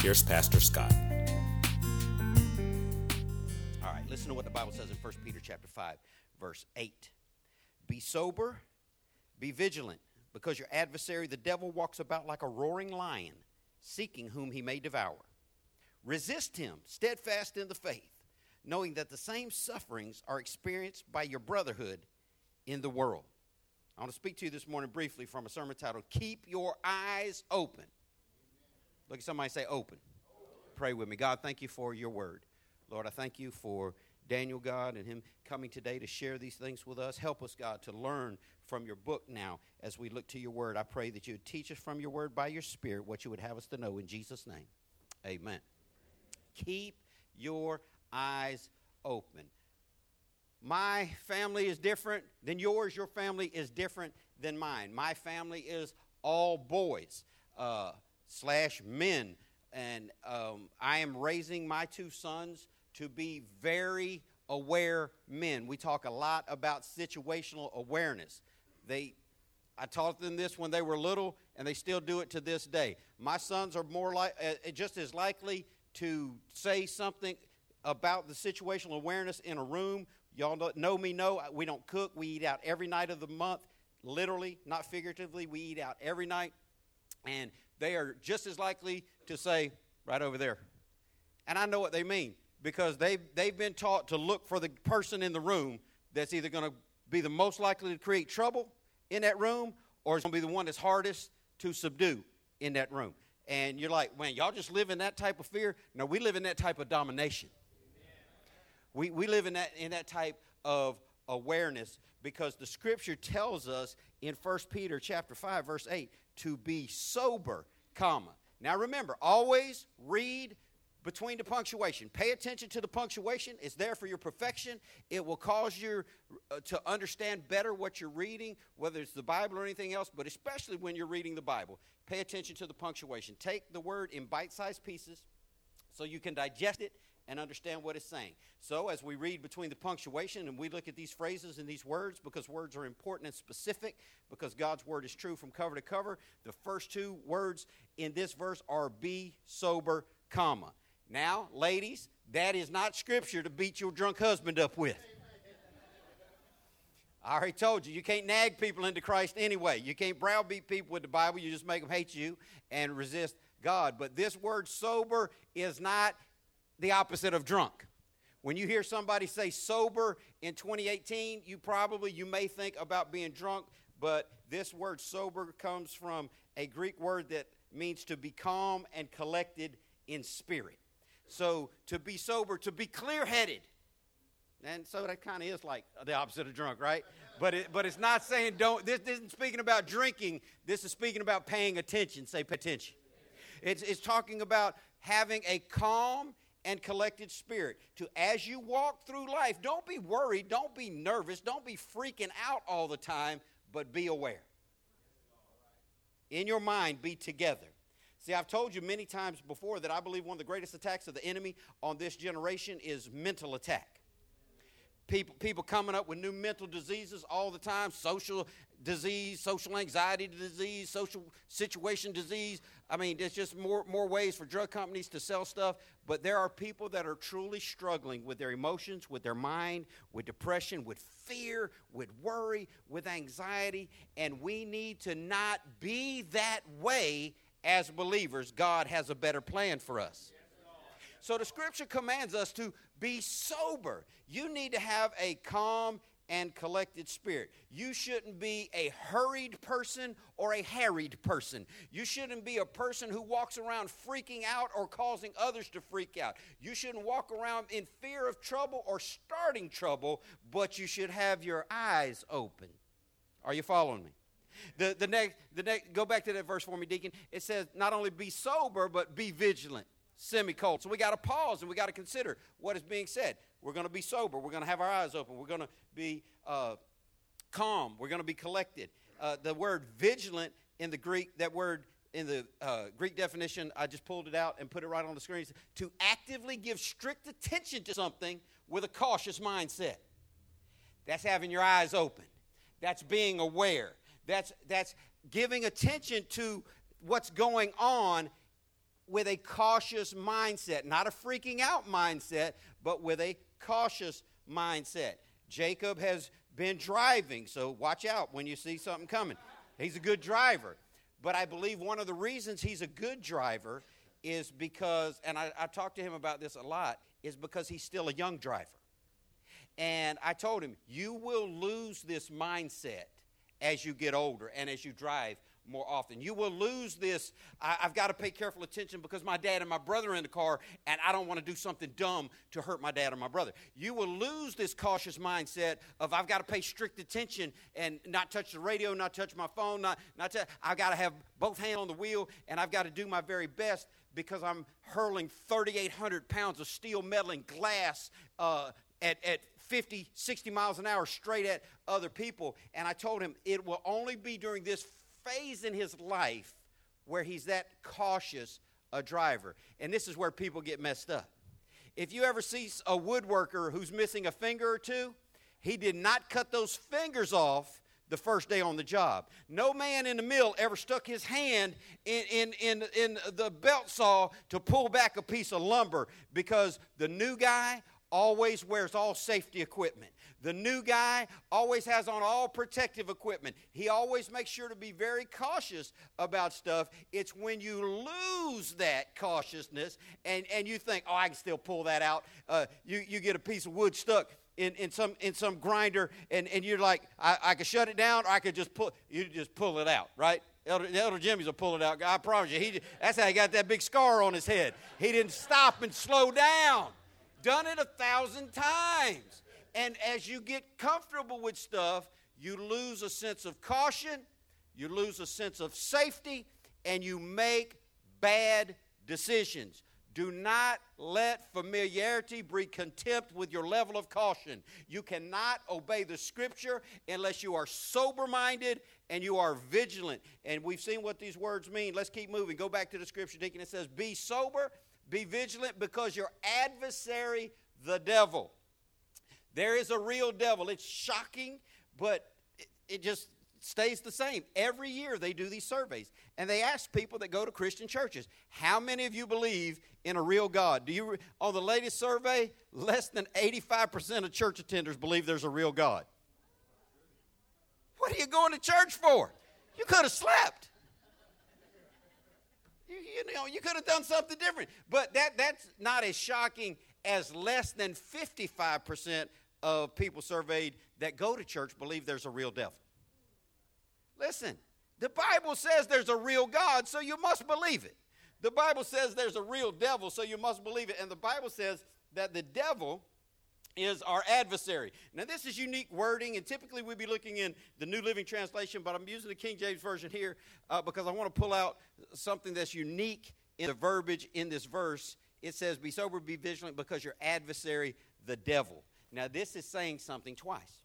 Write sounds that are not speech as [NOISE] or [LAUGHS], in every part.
here's Pastor Scott. All right, listen to what the Bible says in 1 Peter chapter 5, verse 8. Be sober, be vigilant, because your adversary the devil walks about like a roaring lion, seeking whom he may devour. Resist him, steadfast in the faith, knowing that the same sufferings are experienced by your brotherhood in the world. I want to speak to you this morning briefly from a sermon titled Keep Your Eyes Open. Look at somebody say open. Pray with me. God, thank you for your word. Lord, I thank you for Daniel, God, and him coming today to share these things with us. Help us, God, to learn from your book now as we look to your word. I pray that you would teach us from your word by your spirit what you would have us to know in Jesus' name. Amen. Keep your eyes open. My family is different than yours. Your family is different than mine. My family is all boys uh, slash men, and um, I am raising my two sons to be very aware men. We talk a lot about situational awareness. They, I taught them this when they were little, and they still do it to this day. My sons are more like, uh, just as likely to say something about the situational awareness in a room. Y'all know- me, know we don't cook. We eat out every night of the month, literally, not figuratively. We eat out every night. And they are just as likely to say, right over there. And I know what they mean because they've, they've been taught to look for the person in the room that's either going to be the most likely to create trouble in that room or is going to be the one that's hardest to subdue in that room. And you're like, man, y'all just live in that type of fear? No, we live in that type of domination. We, we live in that, in that type of awareness because the scripture tells us in 1 Peter chapter 5, verse 8, to be sober, comma. Now remember, always read between the punctuation. Pay attention to the punctuation. It's there for your perfection. It will cause you uh, to understand better what you're reading, whether it's the Bible or anything else, but especially when you're reading the Bible. Pay attention to the punctuation. Take the word in bite sized pieces so you can digest it and understand what it's saying. So, as we read between the punctuation and we look at these phrases and these words, because words are important and specific, because God's word is true from cover to cover, the first two words in this verse are be sober, comma. Now, ladies, that is not scripture to beat your drunk husband up with. I already told you, you can't nag people into Christ anyway. You can't browbeat people with the Bible. You just make them hate you and resist God. But this word sober is not the opposite of drunk. When you hear somebody say sober in 2018, you probably you may think about being drunk, but this word sober comes from a Greek word that means to be calm and collected in spirit. So to be sober, to be clear-headed. And so that kind of is like the opposite of drunk, right? But it, but it's not saying don't. This, isn't speaking about drinking. This is speaking about paying attention. Say pay attention. It's, it's talking about having a calm and collected spirit. To as you walk through life, don't be worried, don't be nervous, don't be freaking out all the time, but be aware. In your mind, be together. See, I've told you many times before that I believe one of the greatest attacks of the enemy on this generation is mental attack people, people coming up with new mental diseases all the time social disease, social anxiety disease, social situation disease. I mean, there's just more, more ways for drug companies to sell stuff. But there are people that are truly struggling with their emotions, with their mind, with depression, with fear, with worry, with anxiety. And we need to not be that way as believers. God has a better plan for us. So the scripture commands us to be sober. You need to have a calm and collected spirit. You shouldn't be a hurried person or a harried person. You shouldn't be a person who walks around freaking out or causing others to freak out. You shouldn't walk around in fear of trouble or starting trouble, but you should have your eyes open. Are you following me? The, the next, the next, go back to that verse for me, Deacon. It says, not only be sober, but be vigilant. Semicolon. So we got to pause and we got to consider what is being said. We're going to be sober. We're going to have our eyes open. We're going to be uh, calm. We're going to be collected. Uh, the word vigilant in the Greek, that word in the uh, Greek definition, I just pulled it out and put it right on the screen. To actively give strict attention to something with a cautious mindset. That's having your eyes open. That's being aware. That's, that's giving attention to what's going on with a cautious mindset. Not a freaking out mindset, but with a cautious mindset. Jacob has been driving, so watch out when you see something coming. He's a good driver. But I believe one of the reasons he's a good driver is because, and I, I talked to him about this a lot, is because he's still a young driver. And I told him, you will lose this mindset as you get older and as you drive more often. You will lose this. I, have got to pay careful attention because my dad and my brother are in the car, and I don't want to do something dumb to hurt my dad or my brother. You will lose this cautious mindset of I've got to pay strict attention and not touch the radio, not touch my phone, not not. I've got to have both hands on the wheel, and I've got to do my very best because I'm hurling 3,800 pounds of steel, metal, and glass uh, at, at 50, 60 miles an hour straight at other people. And I told him it will only be during this phase in his life where he's that cautious a driver. And this is where people get messed up. If you ever see a woodworker who's missing a finger or two, he did not cut those fingers off the first day on the job. No man in the mill ever stuck his hand in, in, in, in the belt saw to pull back a piece of lumber because the new guy always wears all safety equipment. The new guy always has on all protective equipment. He always makes sure to be very cautious about stuff. It's when you lose that cautiousness and, and you think, oh, I can still pull that out. Uh, you, you get a piece of wood stuck in, in some in some grinder and, and you're like, I, I could shut it down or I could just pull you just pull it out, right? Elder, Elder Jimmy's will pull it out. I promise you, he, that's how he got that big scar on his head. He didn't stop and slow down. Done it a thousand times. And as you get comfortable with stuff, you lose a sense of caution, you lose a sense of safety, and you make bad decisions. Do not let familiarity breed contempt with your level of caution. You cannot obey the scripture unless you are sober minded and you are vigilant. And we've seen what these words mean. Let's keep moving. Go back to the scripture, Deacon. It says, Be sober, be vigilant, because your adversary, the devil, there is a real devil. It's shocking, but it, it just stays the same. Every year they do these surveys, and they ask people that go to Christian churches, "How many of you believe in a real God?" Do you on the latest survey, less than 85% of church attenders believe there's a real God. What are you going to church for? You could have slept. You, you know, you could have done something different. But that, that's not as shocking as less than 55% of people surveyed that go to church believe there's a real devil. Listen, the Bible says there's a real God, so you must believe it. The Bible says there's a real devil, so you must believe it. And the Bible says that the devil is our adversary. Now, this is unique wording, and typically we'd be looking in the New Living Translation, but I'm using the King James Version here uh, because I want to pull out something that's unique in the verbiage in this verse. It says, Be sober, be vigilant, because your adversary, the devil. Now, this is saying something twice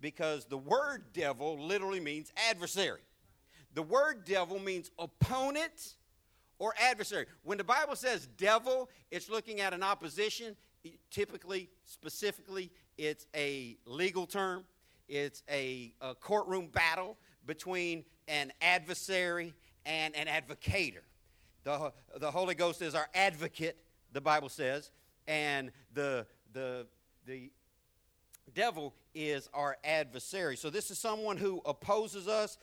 because the word devil literally means adversary. The word devil means opponent or adversary. When the Bible says devil, it's looking at an opposition. Typically, specifically, it's a legal term, it's a, a courtroom battle between an adversary and an advocator. The, the Holy Ghost is our advocate, the Bible says, and the, the, the devil is our adversary. So this is someone who opposes us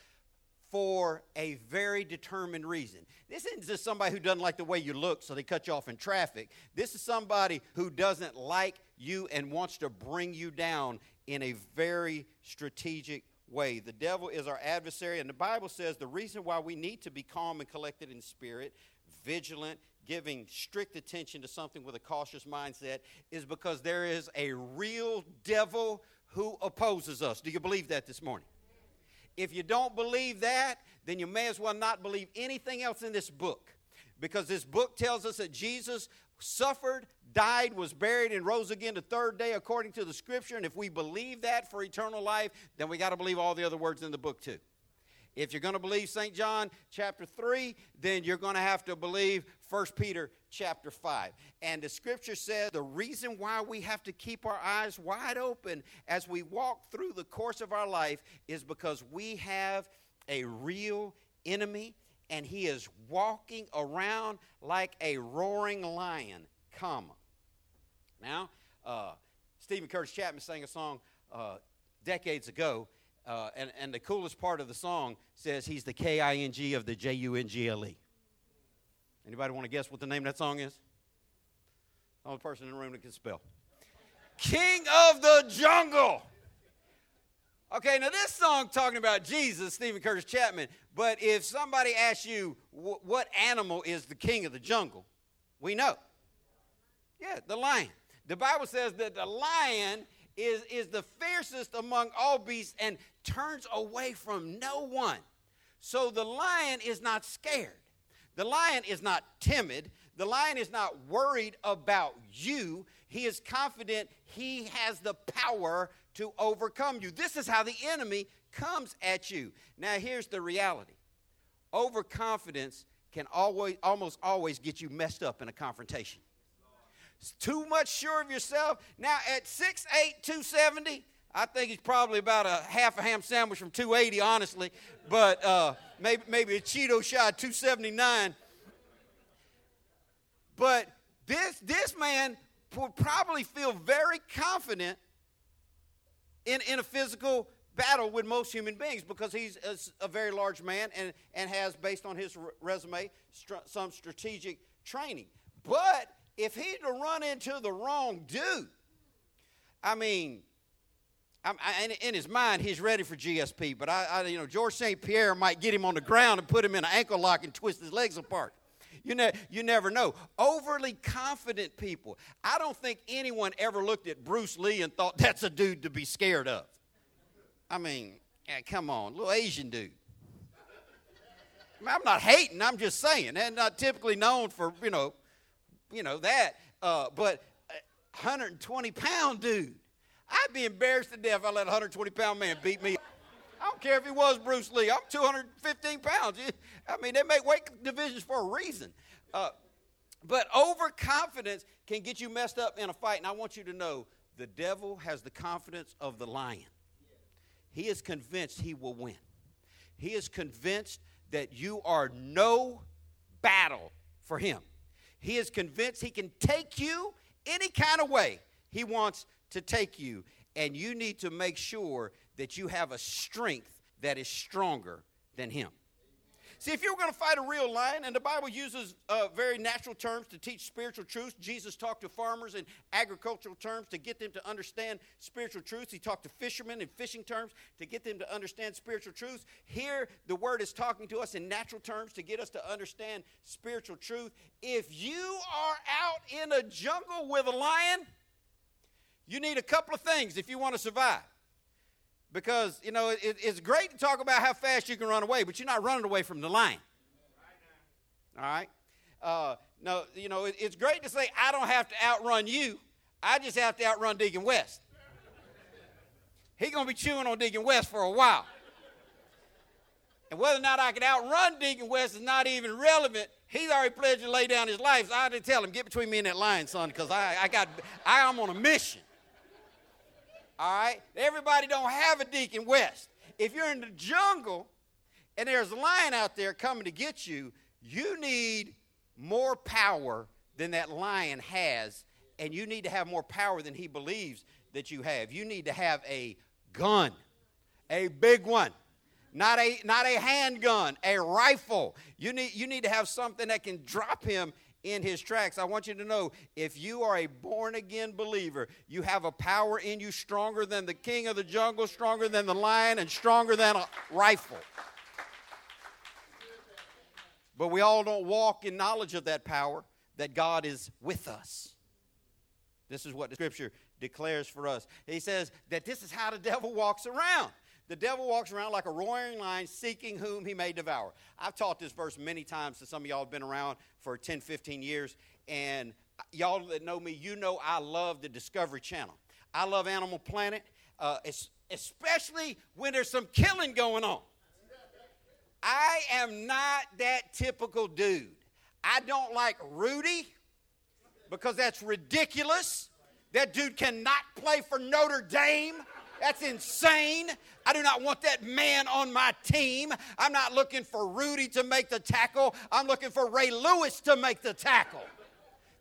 for a very determined reason. This isn't just somebody who doesn't like the way you look, so they cut you off in traffic. This is somebody who doesn't like you and wants to bring you down in a very strategic way. The devil is our adversary, and the Bible says the reason why we need to be calm and collected in spirit, vigilant, giving strict attention to something with a cautious mindset is because there is a real devil who opposes us. Do you believe that this morning? If you don't believe that, then you may as well not believe anything else in this book because this book tells us that Jesus suffered, died, was buried, and rose again the third day according to the scripture. And if we believe that for eternal life, then we got to believe all the other words in the book too. If you're going to believe St. John chapter 3, then you're going to have to believe 1 Peter chapter 5. And the scripture says the reason why we have to keep our eyes wide open as we walk through the course of our life is because we have a real enemy and he is walking around like a roaring lion, comma. Now, uh, Steven Curtis Chapman sang a song uh, decades ago uh, and, and the coolest part of the song says he's the K I N G of the J U N G L E. Anybody want to guess what the name of that song is? Only person in the room that can spell. King of the Jungle. Okay, now this song talking about Jesus, Steven Curtis Chapman, but if somebody asks you wh- what animal is the king of the jungle, we know. Yeah, the lion. The Bible says that the lion is, is the fiercest among all beasts and turns away from no one. So the lion is not scared. The lion is not timid. The lion is not worried about you. He is confident he has the power to overcome you. This is how the enemy comes at you. Now, here's the reality overconfidence can always, almost always get you messed up in a confrontation too much sure of yourself. Now, at 6'8, 270, I think he's probably about a half a ham sandwich from 280, honestly, but uh, maybe, maybe a Cheeto shot 279. But this, this man would probably feel very confident in, in a physical battle with most human beings because he's a, a very large man and, and has, based on his resume, some strategic training. But if he'd run into the wrong dude, I mean, I, in his mind, he's ready for GSP, but I, I, you know, George St. Pierre might get him on the ground and put him in an ankle lock and twist his legs apart. You, ne- you never know. Overly confident people. I don't think anyone ever looked at Bruce Lee and thought that's a dude to be scared of. I mean, yeah, come on, little Asian dude. I mean, I'm not hating. I'm just saying, and not typically known for you know you know that. Uh, but 120 pound dude, I'd be embarrassed to death if I let a 120 pound man beat me. I don't care if he was Bruce Lee. I'm 215 pounds. I mean, they make weight divisions for a reason. Uh, but overconfidence can get you messed up in a fight. And I want you to know the devil has the confidence of the lion. He is convinced he will win. He is convinced that you are no battle for him. He is convinced he can take you any kind of way he wants to take you. And you need to make sure that you have a strength that is stronger than him. See, if you were going to fight a real lion, and the Bible uses uh, very natural terms to teach spiritual truths, Jesus talked to farmers in agricultural terms to get them to understand spiritual truths. He talked to fishermen in fishing terms to get them to understand spiritual truths. Here, the Word is talking to us in natural terms to get us to understand spiritual truth. If you are out in a jungle with a lion, you need a couple of things if you want to survive because you know it, it's great to talk about how fast you can run away, but you're not running away from the lion. All right. Uh, no, you know it, it's great to say I don't have to outrun you. I just have to outrun Deacon West. He's gonna be chewing on Deacon West for a while. And whether or not I can outrun Deacon West is not even relevant. He's already pledged to lay down his life. So I had to tell him, get between me and that lion, son, because I, I got I am on a mission. All right? Everybody don't have a Deacon West. If you're in the jungle and there's a lion out there coming to get you, you need more power than that lion has, and you need to have more power than he believes that you have. You need to have a gun, a big one. Not a, not a handgun, a rifle. You need, you need to have something that can drop him in his tracks. I want you to know if you are a born again believer, you have a power in you stronger than the king of the jungle, stronger than the lion, and stronger than a rifle. But we all don't walk in knowledge of that power, that God is with us. This is what the scripture declares for us. He says that this is how the devil walks around. The devil walks around like a roaring lion seeking whom he may devour. I've taught this verse many times to some of y'all have been around for 10, 15 years. And y'all that know me, you know I love the Discovery Channel. I love Animal Planet, uh, especially when there's some killing going on. I am not that typical dude. I don't like Rudy because that's ridiculous. That dude cannot play for Notre Dame. That's insane. I do not want that man on my team. I'm not looking for Rudy to make the tackle. I'm looking for Ray Lewis to make the tackle.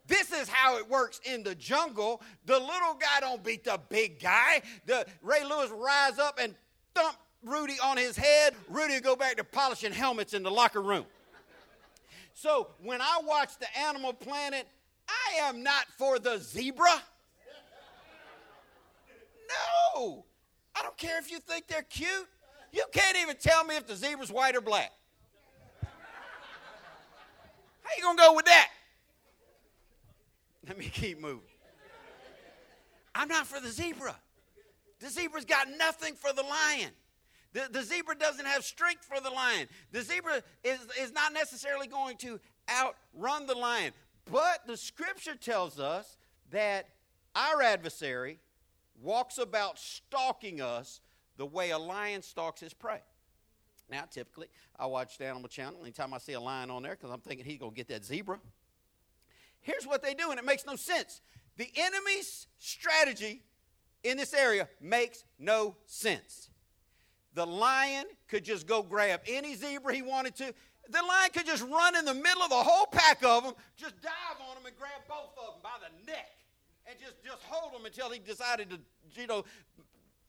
This is how it works in the jungle. The little guy don't beat the big guy. The Ray Lewis rise up and thump Rudy on his head. Rudy go back to polishing helmets in the locker room. So when I watch the Animal Planet, I am not for the zebra. No. I don't care if you think they're cute. You can't even tell me if the zebra's white or black. How you gonna go with that? Let me keep moving. I'm not for the zebra. The zebra's got nothing for the lion. The, the zebra doesn't have strength for the lion. The zebra is, is not necessarily going to outrun the lion. But the scripture tells us that our adversary walks about stalking us the way a lion stalks his prey. Now, typically, I watch the Animal Channel anytime I see a lion on there because I'm thinking he's going to get that zebra. Here's what they do, and it makes no sense. The enemy's strategy in this area makes no sense. The lion could just go grab any zebra he wanted to. The lion could just run in the middle of the whole pack of them, just dive on them and grab both of them by the neck and just, just hold them until he decided to, you know,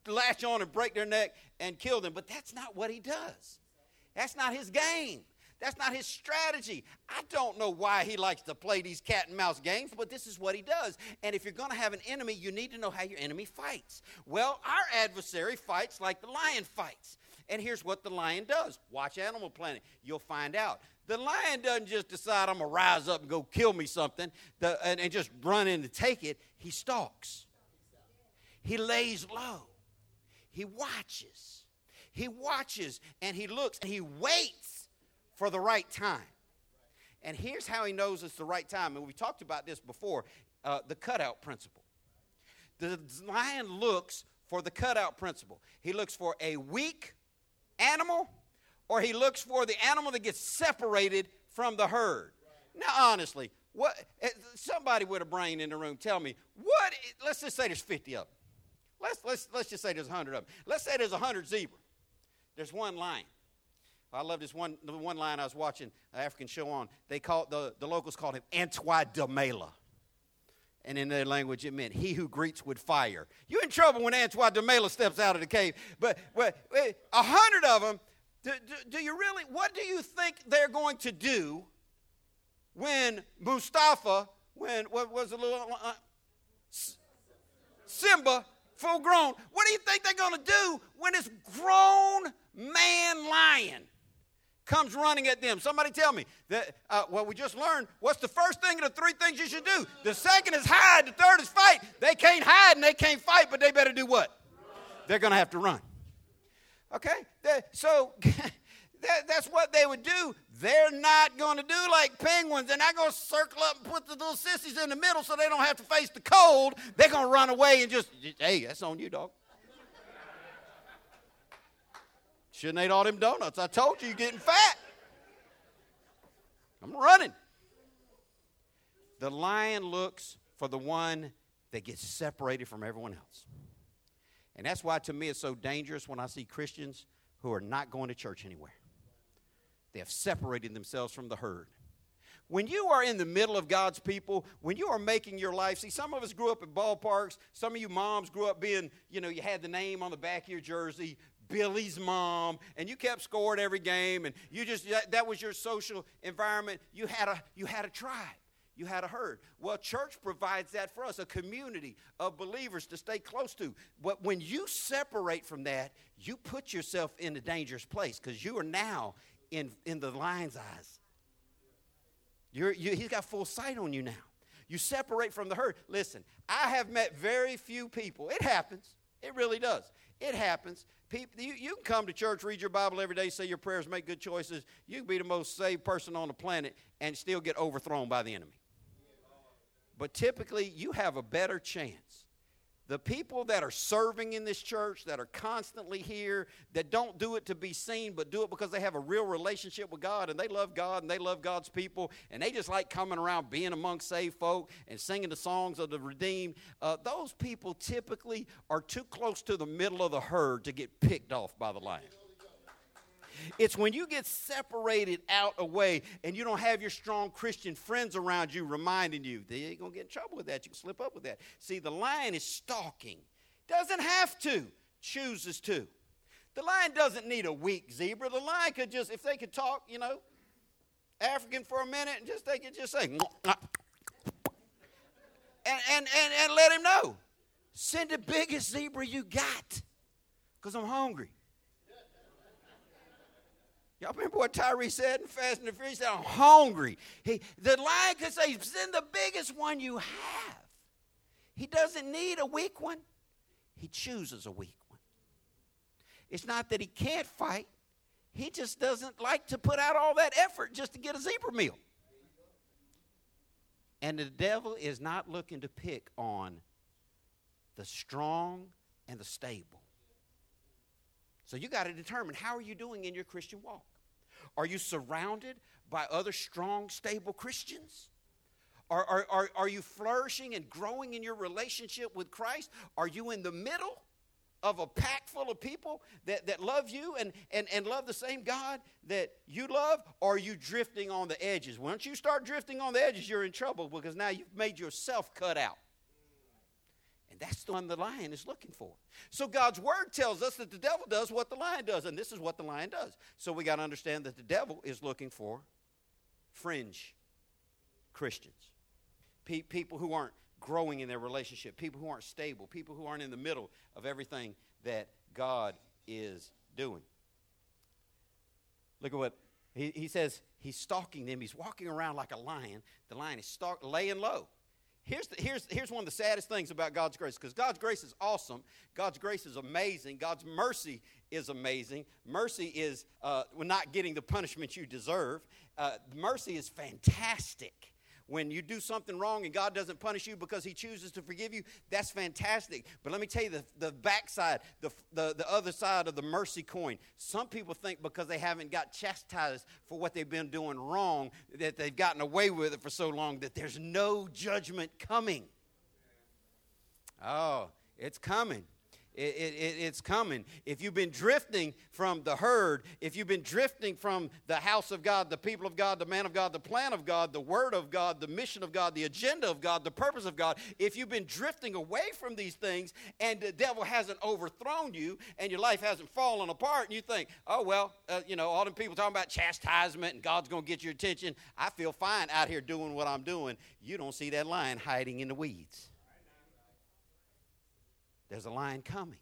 latch on and break their neck and kill them. But that's not what he does. That's not his game. That's not his strategy. I don't know why he likes to play these cat and mouse games, but this is what he does. And if you're going to have an enemy, you need to know how your enemy fights. Well, our adversary fights like the lion fights. And here's what the lion does watch Animal Planet. You'll find out. The lion doesn't just decide, I'm going to rise up and go kill me something the, and, and just run in to take it. He stalks, he lays low, he watches. He watches and he looks and he waits for the right time. And here's how he knows it's the right time. And we talked about this before uh, the cutout principle. The lion looks for the cutout principle. He looks for a weak animal or he looks for the animal that gets separated from the herd. Now, honestly, what eh, somebody with a brain in the room tell me what let's just say there's 50 of them let's, let's, let's just say there's 100 of them let's say there's 100 zebra. There's one lion. I love this one the one lion i was watching an african show on. They called the, the locals called him antwi demela and in their language it meant he who greets with fire. You're in trouble when antwi demela steps out of the cave. But a hundred of them do, do, do, you really, what do you think they're going to do when Mustafa, when, what was the little, uh, Simba, full grown, what do you think they're going to do when this grown man lion comes running at them? Somebody tell me. That, uh, well, we just learned what's the first thing of the three things you should do? The second is hide, the third is fight. They can't hide and they can't fight, but they better do what? They're going to have to run. Okay? So [LAUGHS] that, that's what they would do. They're not going to do like penguins. They're not going to circle up and put the little sissies in the middle so they don't have to face the cold. They're going to run away and just, hey, that's on you, dog. Shouldn't eat all them donuts. I told you you're getting fat. I'm running. The lion looks for the one that gets separated from everyone else. And that's why, to me, it's so dangerous when I see Christians who are not going to church anywhere. They have separated themselves from the herd. When you are in the middle of God's people, when you are making your life, see, some of us grew up in ballparks. Some of you moms grew up being, you know, you had the name on the back of your jersey, Billy's mom, and you kept scoring every game, and you just that, that was your social environment. You had a you had a tribe you had a herd. Well, church provides that for us, a community of believers to stay close to. But when you separate from that, you put yourself in a dangerous place because you are now in, in the lion's eyes. You're, you, he's got full sight on you now. You separate from the herd. Listen, I have met very few people. It happens. It really does. It happens. People, you, you can come to church, read your Bible every day, say your prayers, make good choices. You can be the most saved person on the planet and still get overthrown by the enemy. But typically, you have a better chance. The people that are serving in this church, that are constantly here, that don't do it to be seen, but do it because they have a real relationship with God and they love God and they love God's people and they just like coming around being among saved folk and singing the songs of the redeemed. Uh, those people typically are too close to the middle of the herd to get picked off by the lion. It's when you get separated out away and you don't have your strong Christian friends around you reminding you. They ain't going to get in trouble with that. You can slip up with that. See, the lion is stalking. Doesn't have to, chooses to. The lion doesn't need a weak zebra. The lion could just, if they could talk, you know, African for a minute and just they could just say, and, and, and, and let him know. Send the biggest zebra you got because I'm hungry. Y'all remember what Tyree said in Fast and the Furious? He said, I'm hungry. He, the lion could say, send the biggest one you have. He doesn't need a weak one. He chooses a weak one. It's not that he can't fight. He just doesn't like to put out all that effort just to get a zebra meal. And the devil is not looking to pick on the strong and the stable. So you got to determine how are you doing in your Christian walk? Are you surrounded by other strong, stable Christians? Are, are, are, are you flourishing and growing in your relationship with Christ? Are you in the middle of a pack full of people that, that love you and, and, and love the same God that you love? Or are you drifting on the edges? Once you start drifting on the edges, you're in trouble because now you've made yourself cut out. That's the one the lion is looking for. So God's word tells us that the devil does what the lion does, and this is what the lion does. So we got to understand that the devil is looking for fringe Christians, Pe- people who aren't growing in their relationship, people who aren't stable, people who aren't in the middle of everything that God is doing. Look at what he, he says. He's stalking them. He's walking around like a lion. The lion is stalk, laying low. Here's, the, here's, here's one of the saddest things about God's grace because God's grace is awesome. God's grace is amazing. God's mercy is amazing. Mercy is uh, not getting the punishment you deserve. Uh, mercy is fantastic when you do something wrong and God doesn't punish you because He chooses to forgive you, that's fantastic. But let me tell you the, the backside, the, the, the other side of the mercy coin. Some people think because they haven't got chastised for what they've been doing wrong, that they've gotten away with it for so long, that there's no judgment coming. Oh, it's coming. It, it, it's coming. If you've been drifting from the herd, if you've been drifting from the house of God, the people of God, the man of God, the plan of God, the word of God, the mission of God, the agenda of God, the purpose of God, if you've been drifting away from these things and the devil hasn't overthrown you and your life hasn't fallen apart, and you think, oh, well, uh, you know, all them people talking about chastisement and God's going to get your attention, I feel fine out here doing what I'm doing. You don't see that lion hiding in the weeds. There's a lion coming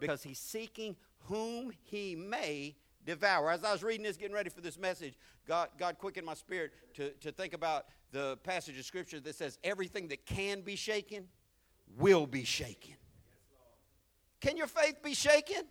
because he's seeking whom he may devour. As I was reading this, getting ready for this message, God, God quickened my spirit to, to think about the passage of Scripture that says, Everything that can be shaken will be shaken. Can your faith be shaken?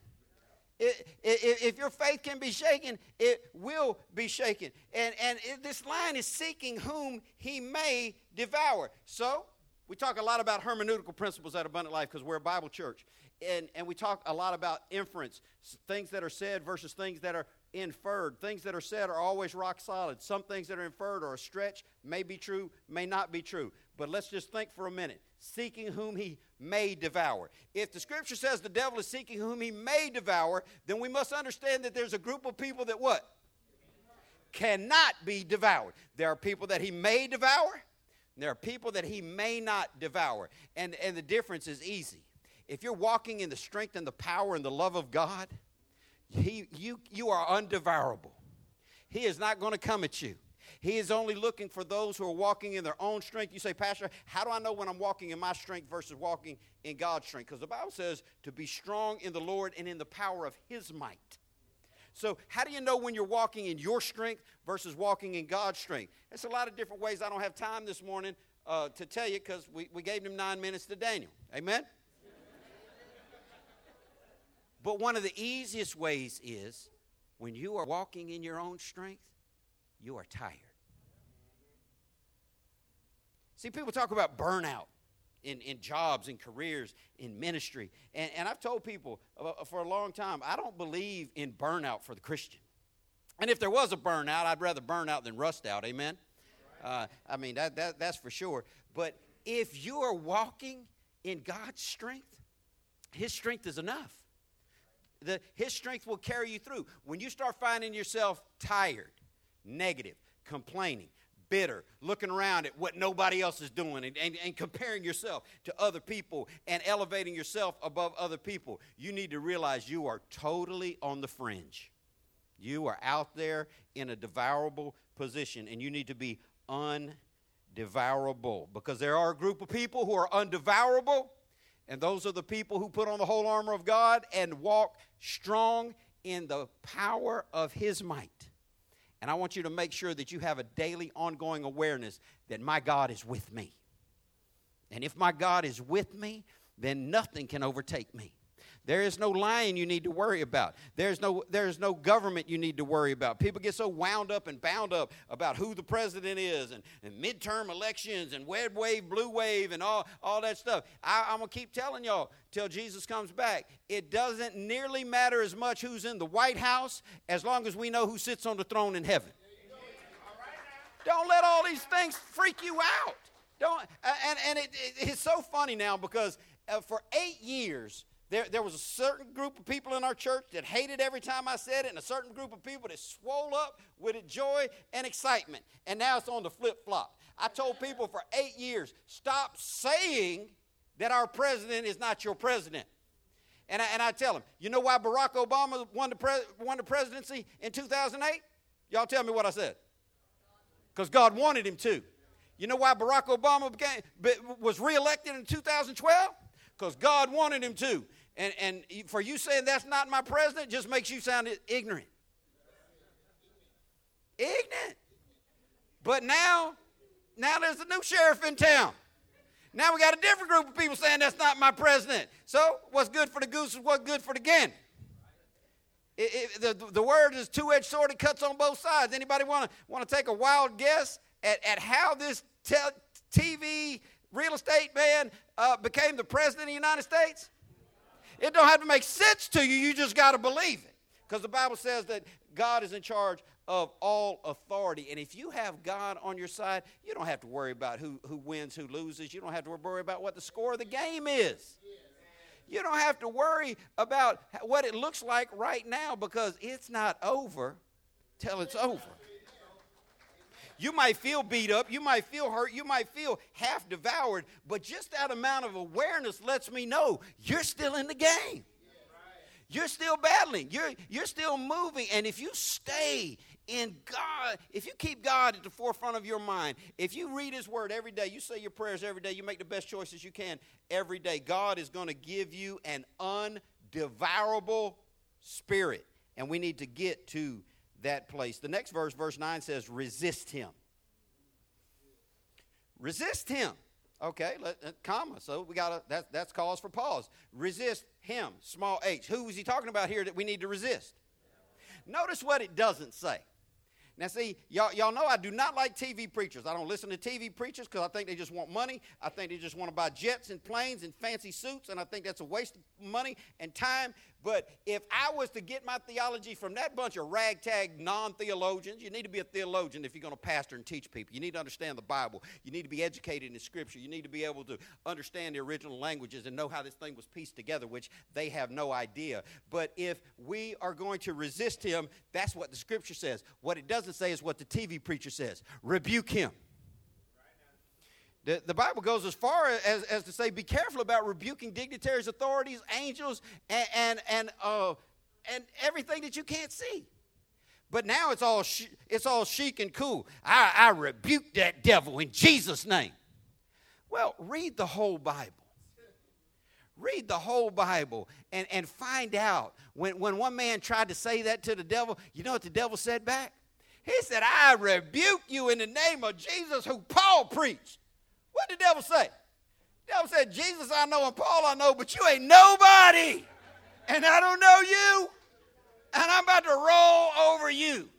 If your faith can be shaken, it will be shaken. And, and this lion is seeking whom he may devour. So, we talk a lot about hermeneutical principles at Abundant Life because we're a Bible church. And, and we talk a lot about inference, things that are said versus things that are inferred. Things that are said are always rock solid. Some things that are inferred are a stretch, may be true, may not be true. But let's just think for a minute. Seeking whom he may devour. If the scripture says the devil is seeking whom he may devour, then we must understand that there's a group of people that what? Cannot be devoured. There are people that he may devour, there are people that he may not devour. And, and the difference is easy. If you're walking in the strength and the power and the love of God, he, you, you are undevourable. He is not going to come at you. He is only looking for those who are walking in their own strength. You say, Pastor, how do I know when I'm walking in my strength versus walking in God's strength? Because the Bible says to be strong in the Lord and in the power of His might. So, how do you know when you're walking in your strength versus walking in God's strength? There's a lot of different ways. I don't have time this morning uh, to tell you because we, we gave him nine minutes to Daniel. Amen? [LAUGHS] But one of the easiest ways is when you are walking in your own strength, you are tired. See, people talk about burnout in, in jobs, in careers, in ministry. And, and I've told people uh, for a long time, I don't believe in burnout for the Christian. And if there was a burnout, I'd rather burn out than rust out. Amen? Uh, I mean, that, that, that's for sure. But if you are walking in God's strength, His strength is enough. The, his strength will carry you through. When you start finding yourself tired, negative, complaining, bitter, looking around at what nobody else is doing and, and, and, comparing yourself to other people and elevating yourself above other people, you need to realize you are totally on the fringe. You are out there in a devourable position and you need to be undevourable because there are a group of people who are undevourable and those are the people who put on the whole armor of God and walk strong in the power of his might. And I want you to make sure that you have a daily, ongoing awareness that my God is with me. And if my God is with me, then nothing can overtake me. There is no lion you need to worry about. There's no, there's no government you need to worry about. People get so wound up and bound up about who the president is and, and midterm elections and red wave, blue wave, and all, all that stuff. I, I'm going to keep telling y'all till Jesus comes back. It doesn't nearly matter as much who's in the White House as long as we know who sits on the throne in heaven. Don't let all these things freak you out. Don't, and, and it, it, it's so funny now because uh, for eight years, there, there was a certain group of people in our church that hated every time I said it, and a certain group of people that swole up with joy and excitement. And now it's on the flip flop. I told people for eight years stop saying that our president is not your president. And I, and I tell them, you know why Barack Obama won the, pre- won the presidency in 2008? Y'all tell me what I said. Because God wanted him to. You know why Barack Obama became, was reelected in 2012? Because God wanted him to. And, and for you saying that's not my president just makes you sound ignorant. Ignorant. But now, now there's a new sheriff in town. Now we got a different group of people saying that's not my president. So what's good for the goose is what's good for the gander. It, it, the, the word is two-edged sword. It cuts on both sides. Anybody want to want to take a wild guess at, at how this te- TV real estate man uh, became the president of the United States? It don't have to make sense to you. You just got to believe it. Because the Bible says that God is in charge of all authority. And if you have God on your side, you don't have to worry about who, who wins, who loses. You don't have to worry about what the score of the game is. You don't have to worry about what it looks like right now because it's not over till it's over. You might feel beat up, you might feel hurt, you might feel half devoured, but just that amount of awareness lets me know you're still in the game. You're still battling. You're, you're still moving. And if you stay in God, if you keep God at the forefront of your mind, if you read His Word every day, you say your prayers every day, you make the best choices you can every day, God is going to give you an undevourable spirit. And we need to get to that place. The next verse, verse 9 says, resist him. Resist him. Okay, let, uh, comma. So we got that, that's cause for pause. Resist him, small h. Who is he talking about here that we need to resist? Notice what it doesn't say. Now, see, y'all, y'all know I do not like TV preachers. I don't listen to TV preachers because I think they just want money. I think they just want to buy jets and planes and fancy suits, and I think that's a waste of money and time. But if I was to get my theology from that bunch of ragtag non theologians, you need to be a theologian if you're going to pastor and teach people. You need to understand the Bible. You need to be educated in Scripture. You need to be able to understand the original languages and know how this thing was pieced together, which they have no idea. But if we are going to resist him, that's what the Scripture says. What it doesn't say is what the TV preacher says rebuke him. The, the Bible goes as far as, as to say, be careful about rebuking dignitaries, authorities, angels, and, and, and, uh, and everything that you can't see. But now it's all, sh- it's all chic and cool. I, I rebuke that devil in Jesus' name. Well, read the whole Bible. Read the whole Bible and, and find out. When, when one man tried to say that to the devil, you know what the devil said back? He said, I rebuke you in the name of Jesus, who Paul preached. What did the devil say? The devil said, Jesus I know and Paul I know, but you ain't nobody. and I don't know you, and I'm about to roll over you.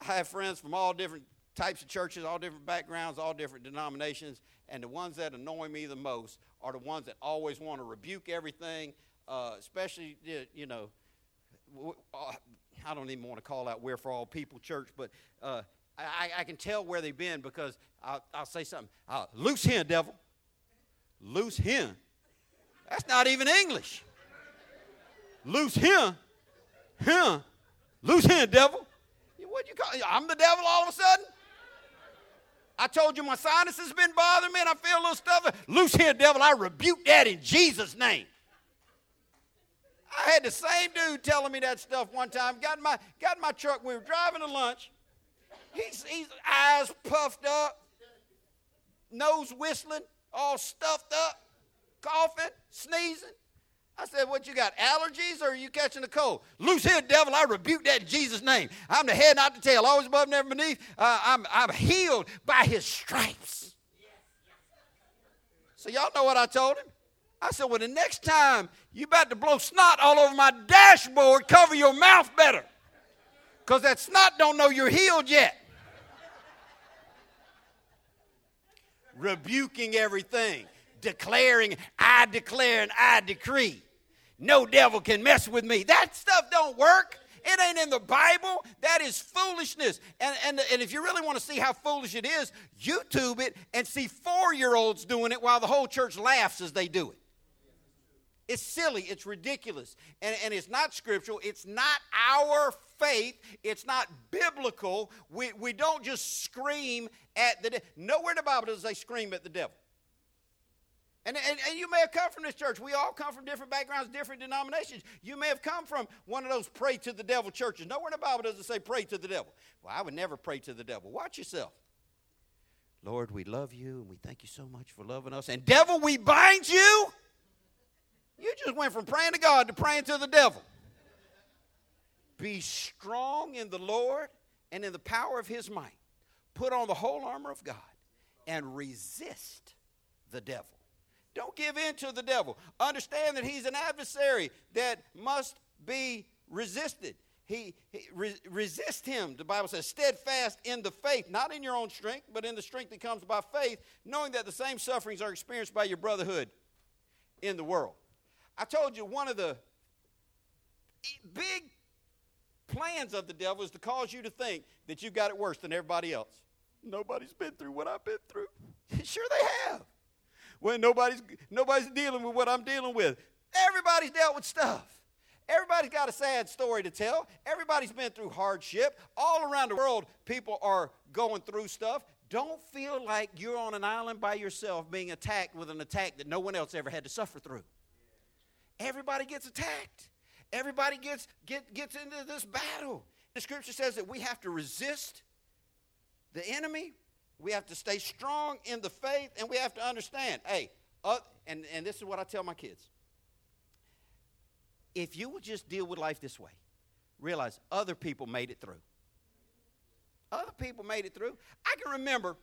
I have friends from all different types of churches, all different backgrounds, all different denominations, and the ones that annoy me the most are the ones that always want to rebuke everything, uh, especially, you know, uh, I don't even want to call out We're for All People Church, but uh, I, I can tell where they've been because I'll, I'll say something. Uh, loose hen, devil. Loose hen. That's not even English. Loose hen. Hen. Loose hen, devil. What you call? I'm the devil all of a sudden. I told you my sinus has been bothering me and I feel a little stuff. Loose here, devil. I rebuke that in Jesus' name. I had the same dude telling me that stuff one time. Got in my, got in my truck. We were driving to lunch. He's, he's eyes puffed up, nose whistling, all stuffed up, coughing, sneezing. I said, What you got? Allergies or are you catching a cold? Loose here, devil. I rebuke that in Jesus' name. I'm the head, not the tail, always above, never beneath. Uh, I'm, I'm healed by his stripes. So, y'all know what I told him? I said, Well, the next time you about to blow snot all over my dashboard, cover your mouth better. Because that snot don't know you're healed yet. Rebuking everything, declaring, I declare and I decree. No devil can mess with me. That stuff don't work. It ain't in the Bible. That is foolishness. And, and, and if you really want to see how foolish it is, YouTube it and see four year olds doing it while the whole church laughs as they do it. It's silly. It's ridiculous. And, and it's not scriptural. It's not our faith. It's not biblical. We, we don't just scream at the devil. Nowhere in the Bible does they scream at the devil. And, and, and you may have come from this church. We all come from different backgrounds, different denominations. You may have come from one of those pray to the devil churches. Nowhere in the Bible does it say pray to the devil. Well, I would never pray to the devil. Watch yourself. Lord, we love you and we thank you so much for loving us. And devil, we bind you. You just went from praying to God to praying to the devil. Be strong in the Lord and in the power of his might. Put on the whole armor of God and resist the devil. Don't give in to the devil. Understand that he's an adversary that must be resisted. He, he re, resist him. The Bible says, steadfast in the faith, not in your own strength, but in the strength that comes by faith, knowing that the same sufferings are experienced by your brotherhood in the world. I told you one of the big plans of the devil is to cause you to think that you've got it worse than everybody else. Nobody's been through what I've been through. [LAUGHS] sure they have. Well, nobody's nobody's dealing with what I'm dealing with. Everybody's dealt with stuff. Everybody's got a sad story to tell. Everybody's been through hardship. All around the world, people are going through stuff. Don't feel like you're on an island by yourself being attacked with an attack that no one else ever had to suffer through. Everybody gets attacked. Everybody gets, get, gets into this battle. The scripture says that we have to resist the enemy. We have to stay strong in the faith, and we have to understand hey, uh, and, and this is what I tell my kids. If you would just deal with life this way, realize other people made it through. Other people made it through. I can remember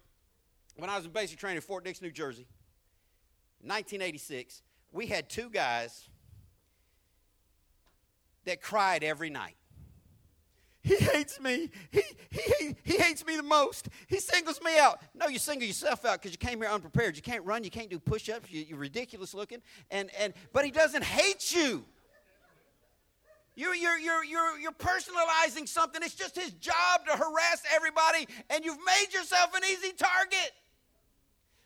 when I was in basic training in Fort Dix, New Jersey, 1986, we had two guys that cried every night. He hates me. He, he, he hates me the most. He singles me out. No, you single yourself out because you came here unprepared. You can't run. You can't do push-ups. You, you're ridiculous looking. And, and, but he doesn't hate you. You're, you're, you're, you're, you're personalizing something. It's just his job to harass everybody, and you've made yourself an easy target.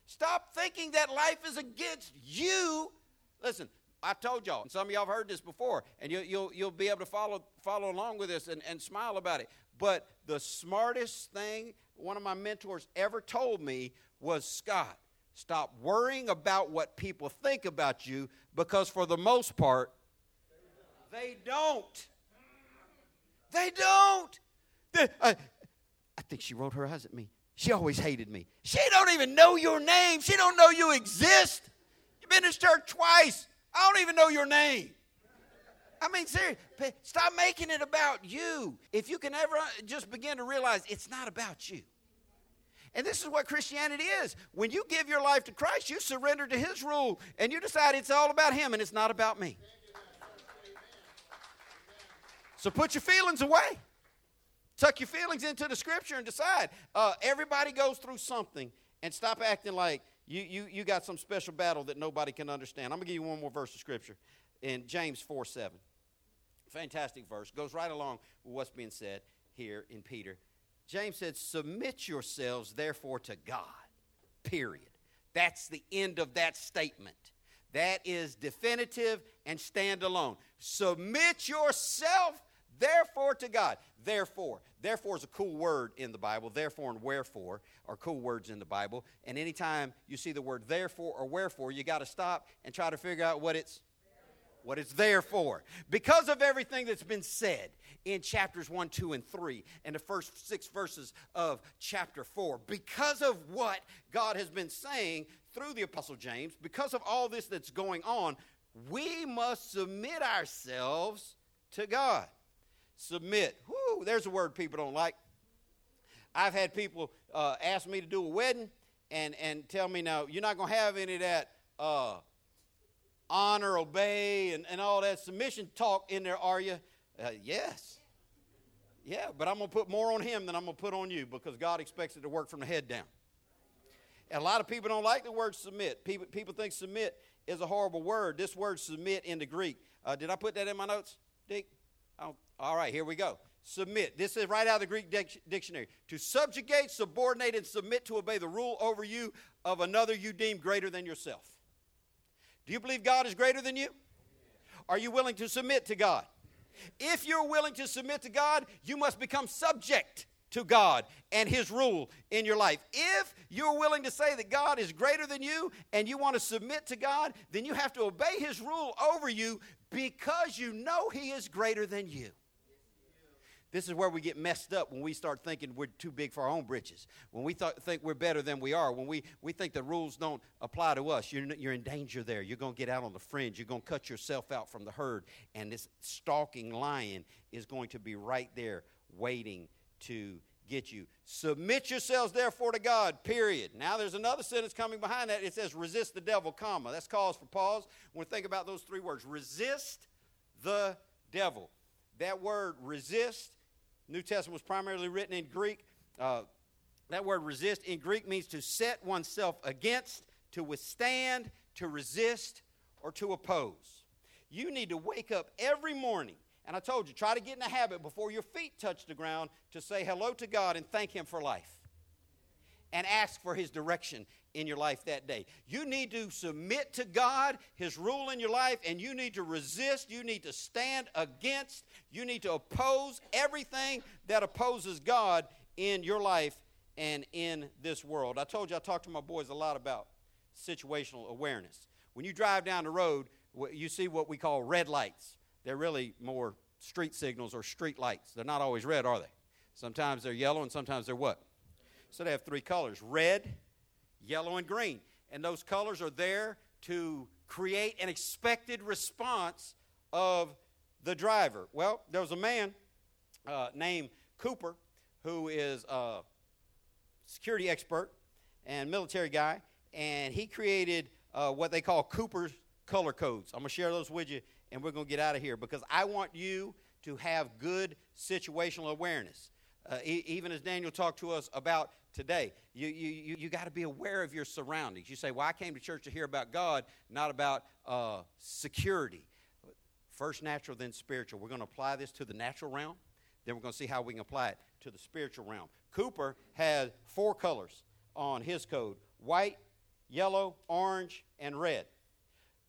Stop thinking that life is against you. Listen, I told y'all, and some of y'all have heard this before, and you, will you'll, you'll be able to follow, follow along with this and, and smile about it. But the smartest thing one of my mentors ever told me was Scott, stop worrying about what people think about you because for the most part, they don't. They don't. They, I, uh, I think she rolled her eyes at me. She always hated me. She don't even know your name. She don't know you exist. You've been to church twice. I don't even know your name. I mean, seriously, stop making it about you. If you can ever uh, just begin to realize it's not about you. And this is what Christianity is. When you give your life to Christ, you surrender to His rule and you decide it's all about Him and it's not about me. So put your feelings away. Tuck your feelings into the scripture and decide. Uh, everybody goes through something and stop acting like you, you, you got some special battle that nobody can understand. I'm going to give you one more verse of scripture in James 4 7. Fantastic verse. Goes right along with what's being said here in Peter. James said, Submit yourselves therefore to God. Period. That's the end of that statement. That is definitive and standalone. Submit yourself therefore to God. Therefore. Therefore is a cool word in the Bible. Therefore and wherefore are cool words in the Bible. And anytime you see the word therefore or wherefore, you got to stop and try to figure out what it's what it's there for. Because of everything that's been said in chapters 1, 2, and 3, and the first six verses of chapter 4, because of what God has been saying through the Apostle James, because of all this that's going on, we must submit ourselves to God. Submit. Whoo, there's a word people don't like. I've had people uh, ask me to do a wedding and, and tell me, now, you're not going to have any of that. Uh, honor, obey, and, and all that submission talk in there, are you? Uh, yes. Yeah, but I'm going to put more on him than I'm going to put on you because God expects it to work from the head down. And a lot of people don't like the word submit. People, people think submit is a horrible word. This word submit in the Greek. Uh, did I put that in my notes, Dick? All right, here we go. Submit. This is right out of the Greek dic- dictionary. To subjugate, subordinate, and submit to obey the rule over you of another you deem greater than yourself. Do you believe God is greater than you? Are you willing to submit to God? If you're willing to submit to God, you must become subject to God and His rule in your life. If you're willing to say that God is greater than you and you want to submit to God, then you have to obey His rule over you because you know He is greater than you. This is where we get messed up when we start thinking we're too big for our own britches. When we th- think we're better than we are. When we, we think the rules don't apply to us. You're, you're in danger there. You're going to get out on the fringe. You're going to cut yourself out from the herd. And this stalking lion is going to be right there waiting to get you. Submit yourselves therefore to God, period. Now there's another sentence coming behind that. It says resist the devil, comma. That's cause for pause. When we think about those three words. Resist the devil. That word resist New Testament was primarily written in Greek. Uh, that word resist in Greek means to set oneself against, to withstand, to resist, or to oppose. You need to wake up every morning, and I told you, try to get in a habit before your feet touch the ground to say hello to God and thank Him for life and ask for His direction in your life that day. You need to submit to God, His rule in your life, and you need to resist. You need to stand against. You need to oppose everything that opposes God in your life and in this world. I told you I talked to my boys a lot about situational awareness. When you drive down the road, you see what we call red lights. They're really more street signals or street lights. They're not always red, are they? Sometimes they're yellow and sometimes they're what? So they have three colors red, yellow, and green. And those colors are there to create an expected response of the driver. Well, there was a man uh, named Cooper who is a security expert and military guy, and he created uh, what they call Cooper's color codes. I'm going to share those with you, and we're going to get out of here because I want you to have good situational awareness. Uh, e- even as Daniel talked to us about today. You, you, you, you got to be aware of your surroundings. You say, Well, I came to church to hear about God, not about uh, security. First natural, then spiritual. We're going to apply this to the natural realm, then we're going to see how we can apply it to the spiritual realm. Cooper had four colors on his code white, yellow, orange, and red.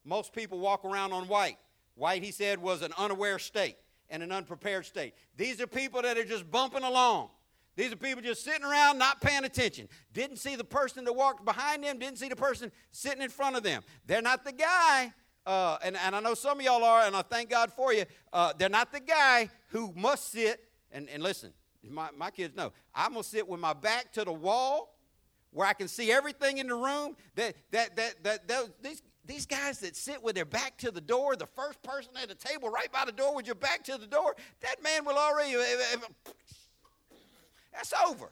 Most people walk around on white. White, he said, was an unaware state and an unprepared state. These are people that are just bumping along. These are people just sitting around not paying attention. Didn't see the person that walked behind them, didn't see the person sitting in front of them. They're not the guy, uh, and, and I know some of y'all are, and I thank God for you. Uh, they're not the guy who must sit, and, and listen, my, my kids know, I'm going to sit with my back to the wall where I can see everything in the room. That, that, that, that, that these, these guys that sit with their back to the door, the first person at the table right by the door with your back to the door, that man will already that's over.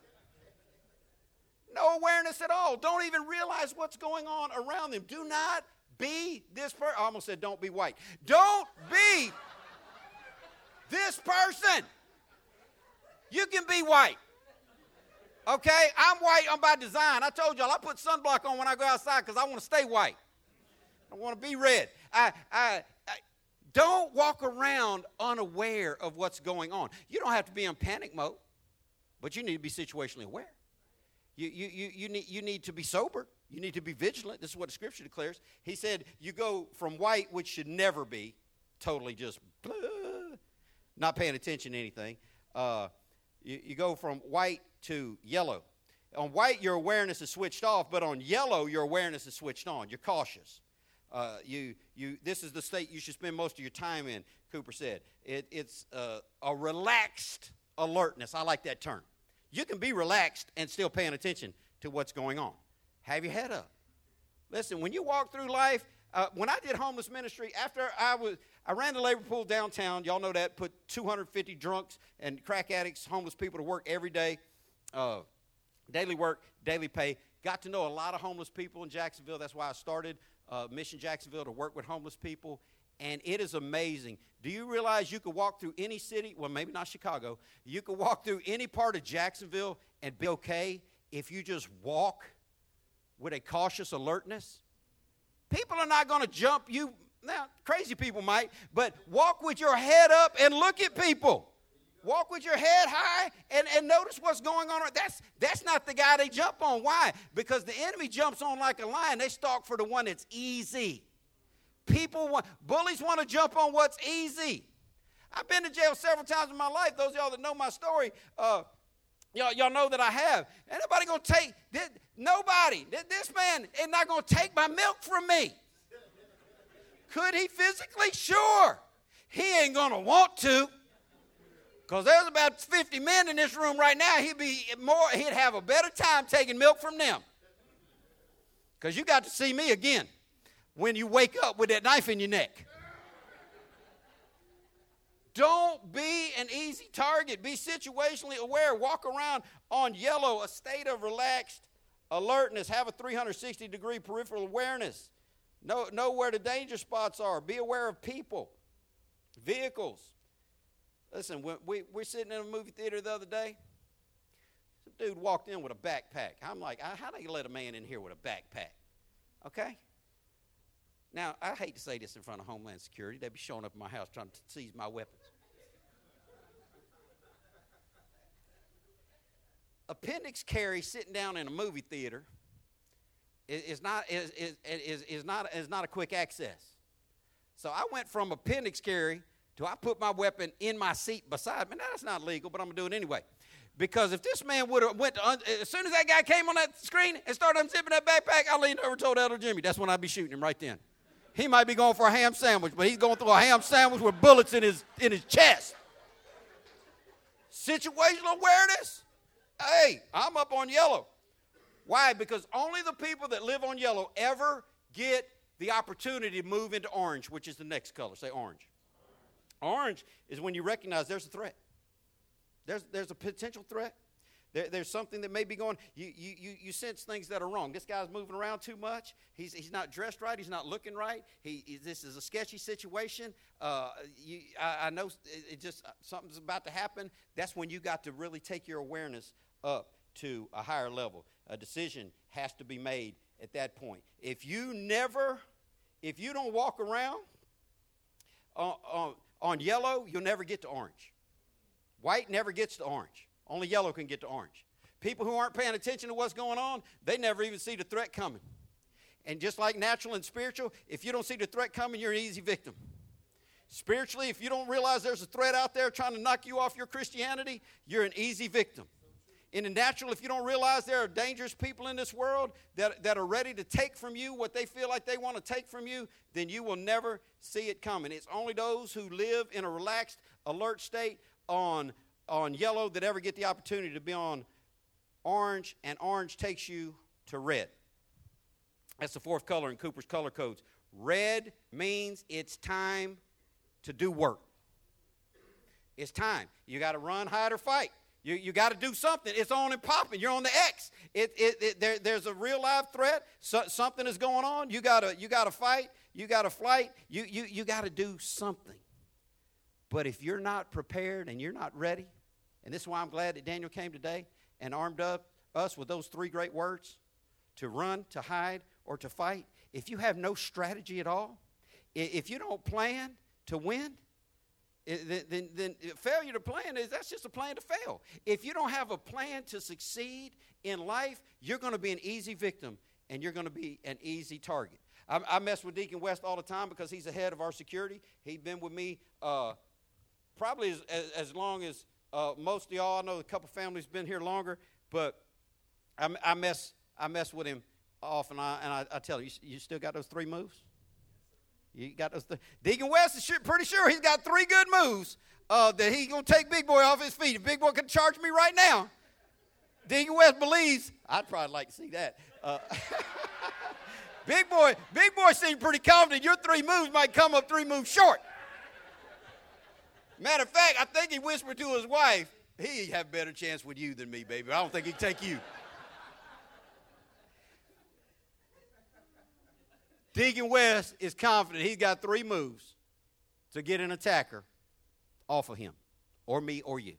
no awareness at all. Don't even realize what's going on around them. Do not be this person. I almost said, don't be white. Don't be this person. You can be white. Okay? I'm white. I'm by design. I told y'all I put sunblock on when I go outside because I want to stay white. I want to be red. I, I, I, don't walk around unaware of what's going on. You don't have to be in panic mode, but you need to be situationally aware. You, you, you, you, need, you need to be sober. You need to be vigilant. This is what the scripture declares. He said, You go from white, which should never be totally just blah, not paying attention to anything. Uh, you, you go from white to yellow. On white, your awareness is switched off, but on yellow, your awareness is switched on. You're cautious. Uh, you, you, this is the state you should spend most of your time in, Cooper said. It, it's uh, a relaxed alertness. I like that term. You can be relaxed and still paying attention to what's going on. Have your head up. Listen, when you walk through life, uh, when I did homeless ministry, after I was, I ran the labor pool downtown. Y'all know that. Put 250 drunks and crack addicts, homeless people to work every day. Uh, daily work, daily pay. Got to know a lot of homeless people in Jacksonville. That's why I started uh, Mission Jacksonville to work with homeless people. And it is amazing. Do you realize you could walk through any city? Well, maybe not Chicago. You could walk through any part of Jacksonville and be okay if you just walk with a cautious alertness. People are not going to jump you. Now, crazy people might, but walk with your head up and look at people. Walk with your head high and, and notice what's going on. That's, that's not the guy they jump on. Why? Because the enemy jumps on like a lion. They stalk for the one that's easy. People want, bullies want to jump on what's easy. I've been to jail several times in my life. Those y'all that know my story, uh, y'all, y'all know that I have. Anybody gonna take nobody. This, this man is not gonna take my milk from me. Could he physically? Sure. He ain't gonna want to. Because there's about 50 men in this room right now, he'd be more, he'd have a better time taking milk from them. Because you got to see me again when you wake up with that knife in your neck. Don't be an easy target. Be situationally aware. Walk around on yellow, a state of relaxed alertness. Have a 360 degree peripheral awareness. Know, know where the danger spots are. Be aware of people, vehicles. Listen, we, we, we're sitting in a movie theater the other day. Some dude walked in with a backpack. I'm like, uh, how do you let a man in here with a backpack? Okay? Now, I hate to say this in front of Homeland Security. They'd be showing up in my house trying to seize my weapons. Appendix carry sitting down in a movie theater is, not, is, is, is, is, not, is not a quick access. So I went from appendix carry to I put my weapon in my seat beside me. Now, that's not legal, but I'm going to do it anyway. Because if this man would have went un- as soon as that guy came on that screen and started unzipping that backpack, I leaned over and told Elder Jimmy, that's when I'd be shooting him right then. He might be going for a ham sandwich, but he's going through a ham sandwich with bullets in his, in his chest. Situational awareness. Hey, I'm up on yellow. Why? Because only the people that live on yellow ever get the opportunity to move into orange, which is the next color. Say orange. Orange is when you recognize there's a threat. There's, there's a potential threat. There, there's something that may be going. You, you, you, sense things that are wrong. This guy's moving around too much. He's, he's not dressed right. He's not looking right. He, he this is a sketchy situation. Uh, you, I, I know it, it just uh, something's about to happen. That's when you got to really take your awareness up to a higher level. A decision has to be made at that point. If you never, if you don't walk around on, on, on yellow, you'll never get to orange. White never gets to orange. Only yellow can get to orange. People who aren't paying attention to what's going on, they never even see the threat coming. And just like natural and spiritual, if you don't see the threat coming, you're an easy victim. Spiritually, if you don't realize there's a threat out there trying to knock you off your Christianity, you're an easy victim. In the natural, if you don't realize there are dangerous people in this world that, that are ready to take from you what they feel like they want to take from you, then you will never see it coming. It's only those who live in a relaxed, alert state on on yellow that ever get the opportunity to be on orange, and orange takes you to red. That's the fourth color in Cooper's color codes. Red means it's time to do work. It's time. You got to run, hide, or fight. You, you got to do something. It's on and popping. You're on the X. It, it, it, there, there's a real live threat. So, something is going on. You got to you gotta fight. You got to flight. You, you, you got to do something. But if you're not prepared and you're not ready, and this is why I'm glad that Daniel came today and armed up us with those three great words to run, to hide, or to fight. If you have no strategy at all, if you don't plan to win, then, then, failure to plan is that's just a plan to fail. If you don't have a plan to succeed in life, you're going to be an easy victim and you're going to be an easy target. I, I, mess with Deacon West all the time because he's the head of our security. He's been with me uh, probably as, as, as, long as uh, most of y'all. I know a couple families been here longer, but I, I, mess I mess with him often. I, and I, I tell him, you, you still got those three moves? You got those. Th- Deacon West is pretty sure he's got three good moves uh, that he's gonna take Big Boy off his feet. If Big Boy can charge me right now, Deacon West believes. I'd probably like to see that. Uh, [LAUGHS] Big Boy, Big Boy seemed pretty confident. Your three moves might come up three moves short. Matter of fact, I think he whispered to his wife, "He'd have better chance with you than me, baby. I don't think he'd take you." Deacon West is confident he's got three moves to get an attacker off of him, or me, or you,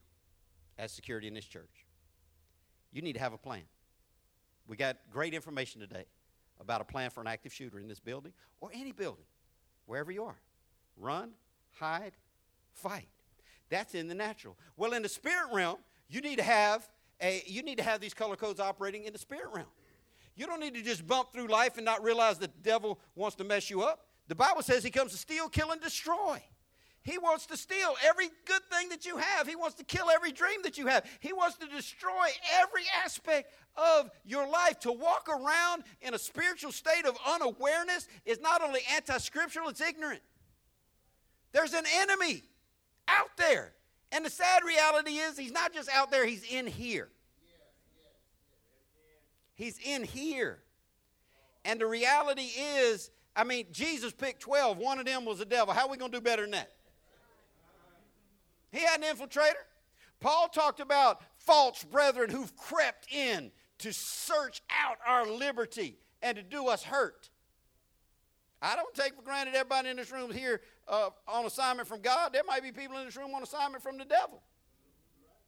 as security in this church. You need to have a plan. We got great information today about a plan for an active shooter in this building or any building, wherever you are. Run, hide, fight. That's in the natural. Well, in the spirit realm, you need to have a you need to have these color codes operating in the spirit realm. You don't need to just bump through life and not realize that the devil wants to mess you up. The Bible says he comes to steal, kill, and destroy. He wants to steal every good thing that you have. He wants to kill every dream that you have. He wants to destroy every aspect of your life. To walk around in a spiritual state of unawareness is not only anti scriptural, it's ignorant. There's an enemy out there. And the sad reality is, he's not just out there, he's in here. He's in here. And the reality is, I mean, Jesus picked 12. One of them was the devil. How are we going to do better than that? He had an infiltrator. Paul talked about false brethren who've crept in to search out our liberty and to do us hurt. I don't take for granted everybody in this room here uh, on assignment from God. There might be people in this room on assignment from the devil.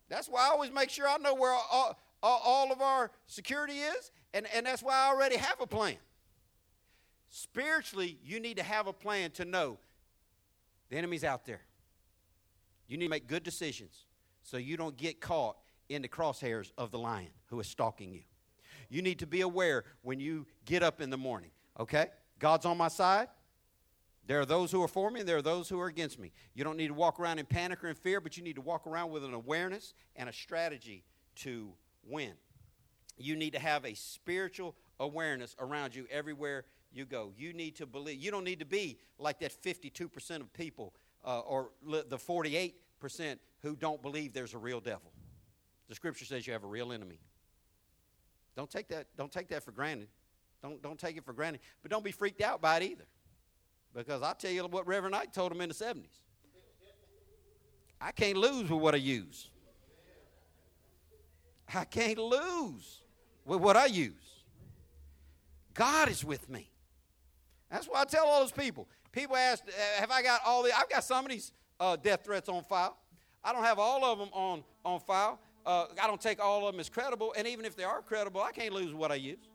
That's why I always make sure I know where all, all of our security is, and, and that's why I already have a plan. Spiritually, you need to have a plan to know the enemy's out there. You need to make good decisions so you don't get caught in the crosshairs of the lion who is stalking you. You need to be aware when you get up in the morning, okay? God's on my side. There are those who are for me, and there are those who are against me. You don't need to walk around in panic or in fear, but you need to walk around with an awareness and a strategy to win. You need to have a spiritual awareness around you everywhere you go. You need to believe. You don't need to be like that 52% of people uh, or the 48% who don't believe there's a real devil. The scripture says you have a real enemy. Don't take that, don't take that for granted. Don't, don't take it for granted. But don't be freaked out by it either. Because I'll tell you what Reverend Knight told him in the 70s. I can't lose with what I use. I can't lose with what I use. God is with me. That's why I tell all those people. People ask, uh, have I got all the, I've got some of these uh, death threats on file. I don't have all of them on, on file. Uh, I don't take all of them as credible. And even if they are credible, I can't lose what I use.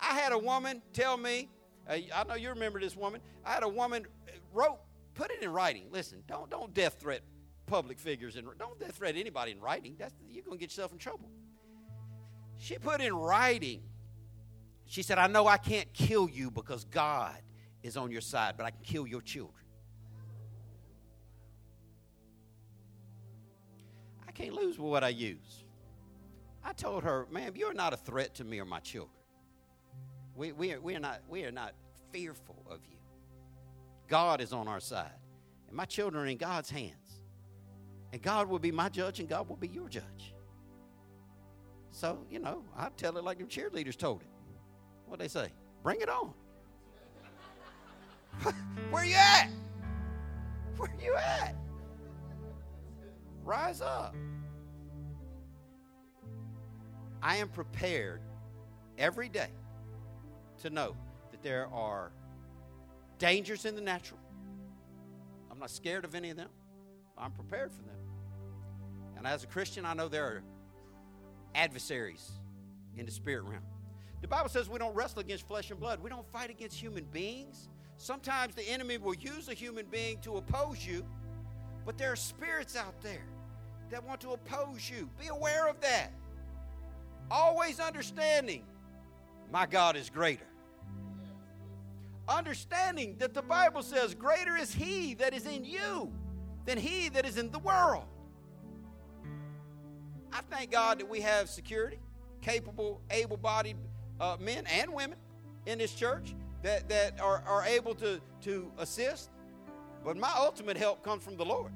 I had a woman tell me, uh, I know you remember this woman. I had a woman uh, wrote, put it in writing. Listen, don't, don't death threat public figures and don't death threat anybody in writing. That's, you're to get yourself in trouble. She put in writing, she said, I know I can't kill you because God is on your side, but I can kill your children. I can't lose with what I use. I told her, ma'am, you're not a threat to me or my children. We, we, are, we, are not, we are not fearful of you. God is on our side, and my children are in God's hands. And God will be my judge and God will be your judge. So, you know, I tell it like the cheerleaders told it. What they say? Bring it on. [LAUGHS] Where you at? Where you at? Rise up. I am prepared every day to know that there are dangers in the natural. I'm not scared of any of them. I'm prepared for them. And as a Christian, I know there are adversaries in the spirit realm. The Bible says we don't wrestle against flesh and blood. We don't fight against human beings. Sometimes the enemy will use a human being to oppose you, but there are spirits out there that want to oppose you. Be aware of that. Always understanding my God is greater. Understanding that the Bible says, Greater is He that is in you than He that is in the world. I thank God that we have security, capable, able bodied uh, men and women in this church that, that are, are able to, to assist. But my ultimate help comes from the Lord.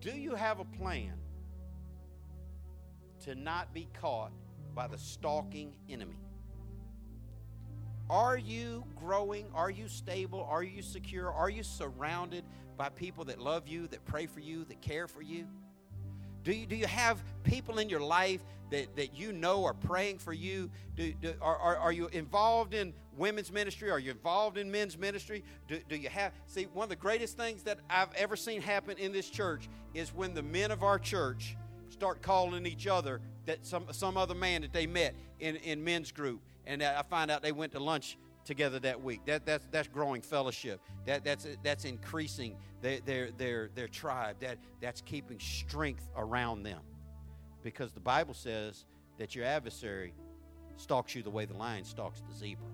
Do you have a plan to not be caught by the stalking enemy? Are you growing? Are you stable? Are you secure? Are you surrounded by people that love you, that pray for you, that care for you? Do you, do you have people in your life that, that you know are praying for you? Do, do, are, are, are you involved in women's ministry? Are you involved in men's ministry? Do, do you have, see, one of the greatest things that I've ever seen happen in this church is when the men of our church start calling each other that some, some other man that they met in, in men's group. And I find out they went to lunch together that week. That, that's, that's growing fellowship. That, that's, that's increasing their, their, their, their tribe. That, that's keeping strength around them. Because the Bible says that your adversary stalks you the way the lion stalks the zebra.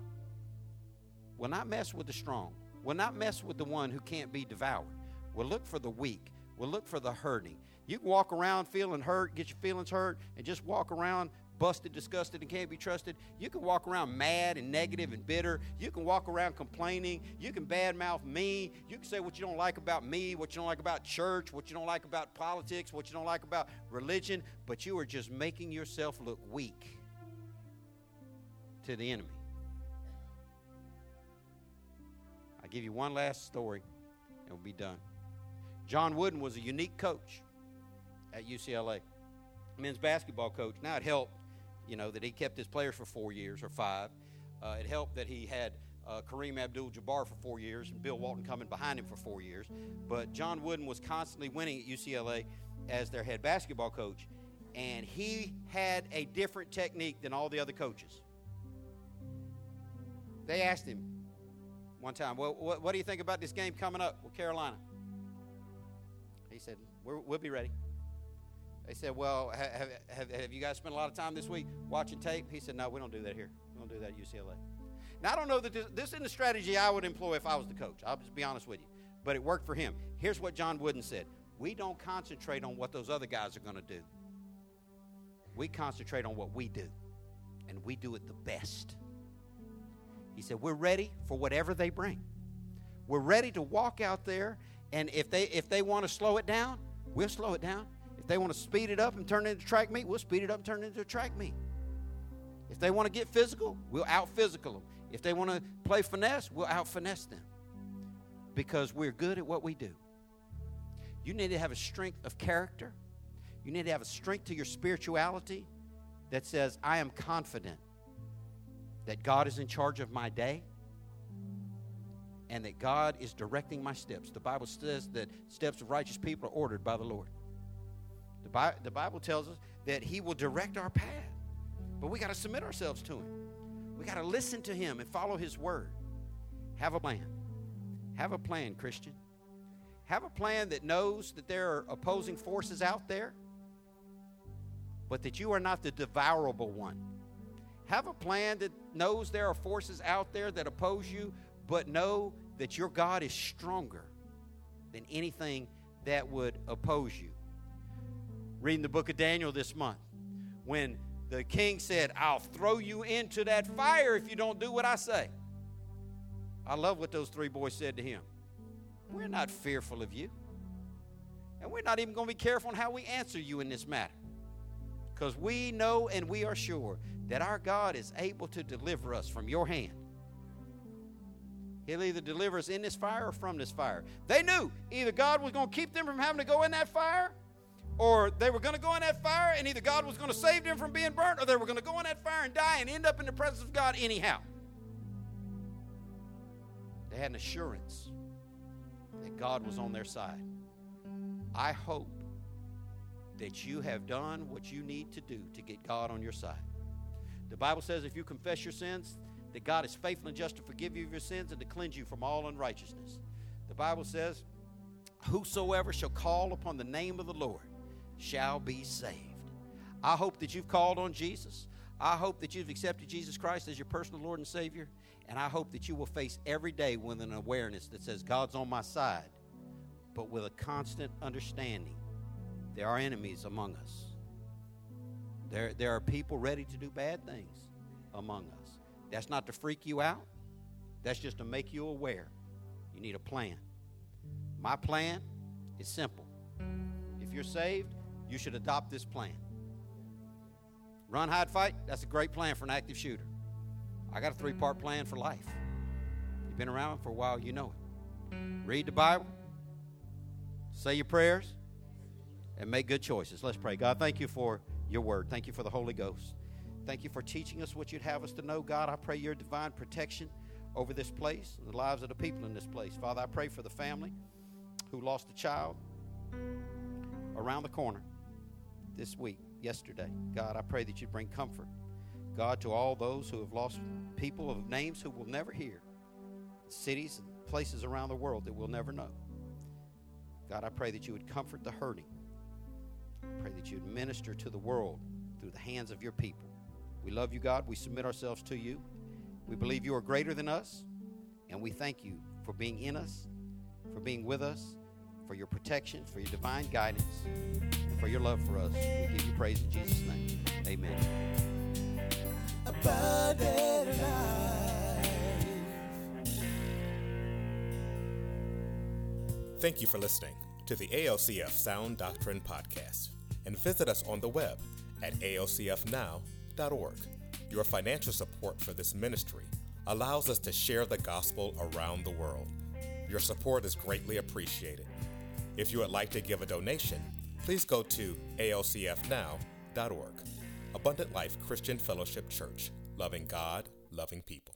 Will not mess with the strong. Will not mess with the one who can't be devoured. Will look for the weak. Will look for the hurting. You can walk around feeling hurt, get your feelings hurt, and just walk around busted, disgusted, and can't be trusted. You can walk around mad and negative and bitter. You can walk around complaining. You can badmouth me. You can say what you don't like about me, what you don't like about church, what you don't like about politics, what you don't like about religion, but you are just making yourself look weak to the enemy. I'll give you one last story and we'll be done. John Wooden was a unique coach at UCLA, men's basketball coach. Now it helped you know, that he kept his players for four years or five. Uh, it helped that he had uh, Kareem Abdul-Jabbar for four years and Bill Walton coming behind him for four years. But John Wooden was constantly winning at UCLA as their head basketball coach, and he had a different technique than all the other coaches. They asked him one time, "Well, what, what do you think about this game coming up with Carolina?" He said, we will be ready." They said, Well, have, have, have, you guys spent a lot of time this week watching tape? He said, No, we don't do that here. We don't do that at UCLA. Now, I don't know that this, this isn't a strategy I would employ if I was the coach. I'll just be honest with you. But it worked for him. Here's what John Wooden said We don't concentrate on what those other guys are going to do, we concentrate on what we do, and we do it the best. He said, We're ready for whatever they bring. We're ready to walk out there, and if they, if they want to slow it down, we'll slow it down. If they want to speed it up and turn it into track meet, we'll speed it up and turn it into a track meet. If they want to get physical, we'll out physical them. If they want to play finesse, we'll out finesse them. Because we're good at what we do. You need to have a strength of character. You need to have a strength to your spirituality that says, I am confident that God is in charge of my day and that God is directing my steps. The Bible says that steps of righteous people are ordered by the Lord. The, Bi- the Bible tells us that He will direct our path. But we got to submit ourselves to Him. We got to listen to Him and follow His word. Have a plan. Have a plan, Christian. Have a plan that knows that there are opposing forces out there, but that you are not the devourable one. Have a plan that knows there are forces out there that oppose you, but know that your God is stronger than anything that would oppose you reading the book of Daniel this month when the king said, I'll throw you into that fire if you don't do what I say. I love what those three boys said to him. We're not fearful of you. And we're not even going to be careful on how we answer you in this matter. Because we know and we are sure that our God is able to deliver us from your hand. He'll either deliver us in this fire or from this fire. They knew either God was going to keep them from having to go in that fire or they were going to go in that fire and either God was going to save them from being burnt or they were going to go in that fire and die and end up in the presence of God anyhow. They had an assurance that God was on their side. I hope that you have done what you need to do to get God on your side. The Bible says if you confess your sins, that God is faithful and just to forgive you of your sins and to cleanse you from all unrighteousness. The Bible says, Whosoever shall call upon the name of the Lord shall be saved. I hope that you've called on Jesus. I hope that you've accepted Jesus Christ as your personal Lord and Savior. And I hope that you will face every day with an awareness that says, God's on my side, but with a constant understanding there are enemies among us. There, there are people ready to do bad things among us. That's not to freak you out, that's just to make you aware. You need a plan. My plan is simple. If you're saved, you should adopt this plan. Run, hide, fight, that's a great plan for an active shooter. I got a three part mm. plan for life. You've been around for a while, you know it. Read the Bible, say your prayers, and make good choices. Let's pray. God, thank you for your word. Thank you for the Holy Ghost. Thank you for teaching us what you'd have us to know. God, I pray your divine protection over this place and the lives of the people in this place. Father, I pray for the family who lost a child around the corner this week, yesterday. God, I pray that you'd bring comfort. God, to all those who have lost people of names who will never hear, cities and places around the world that we'll never know. God, I pray that you would comfort the hurting. I pray that you would minister to the world through the hands of your people. We love you, God. We submit ourselves to you. We believe you are greater than us, and we thank you for being in us, for being with us, for your protection, for your divine guidance, for your love for us. We give you praise in Jesus' name. Amen. abundant life. Thank you for listening to the ALCF Sound Doctrine Podcast and visit us on the web at alcfnow.org. Your financial support for this ministry allows us to share the gospel around the world. Your support is greatly appreciated. If you would like to give a donation, please go to alcfnow.org. Abundant Life Christian Fellowship Church, loving God, loving people.